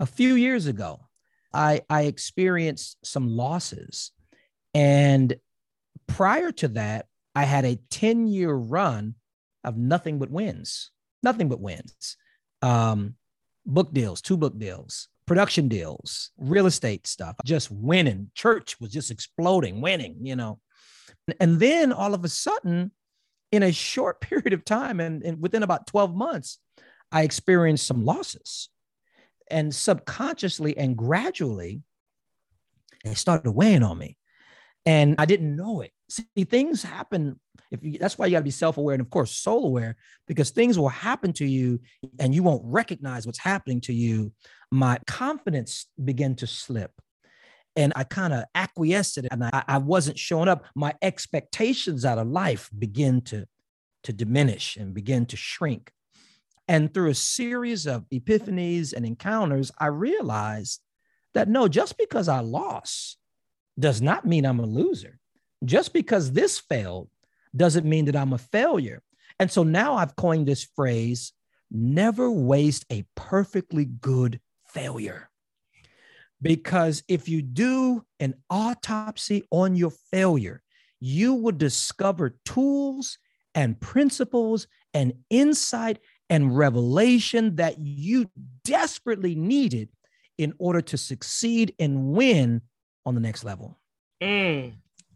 a few years ago, I, I experienced some losses. And prior to that, I had a 10 year run of nothing but wins, nothing but wins. Um, book deals, two book deals, production deals, real estate stuff, just winning. Church was just exploding, winning, you know. And then all of a sudden, in a short period of time and, and within about 12 months, I experienced some losses. And subconsciously and gradually, it started weighing on me. And I didn't know it. See, things happen. If you, that's why you got to be self-aware and of course soul-aware, because things will happen to you and you won't recognize what's happening to you. My confidence began to slip and I kind of acquiesced it and I, I, wasn't showing up. My expectations out of life begin to, to diminish and begin to shrink. And through a series of epiphanies and encounters, I realized that no, just because I lost does not mean I'm a loser. Just because this failed doesn't mean that I'm a failure. And so now I've coined this phrase never waste a perfectly good failure. Because if you do an autopsy on your failure, you will discover tools and principles and insight and revelation that you desperately needed in order to succeed and win on the next level. Mm.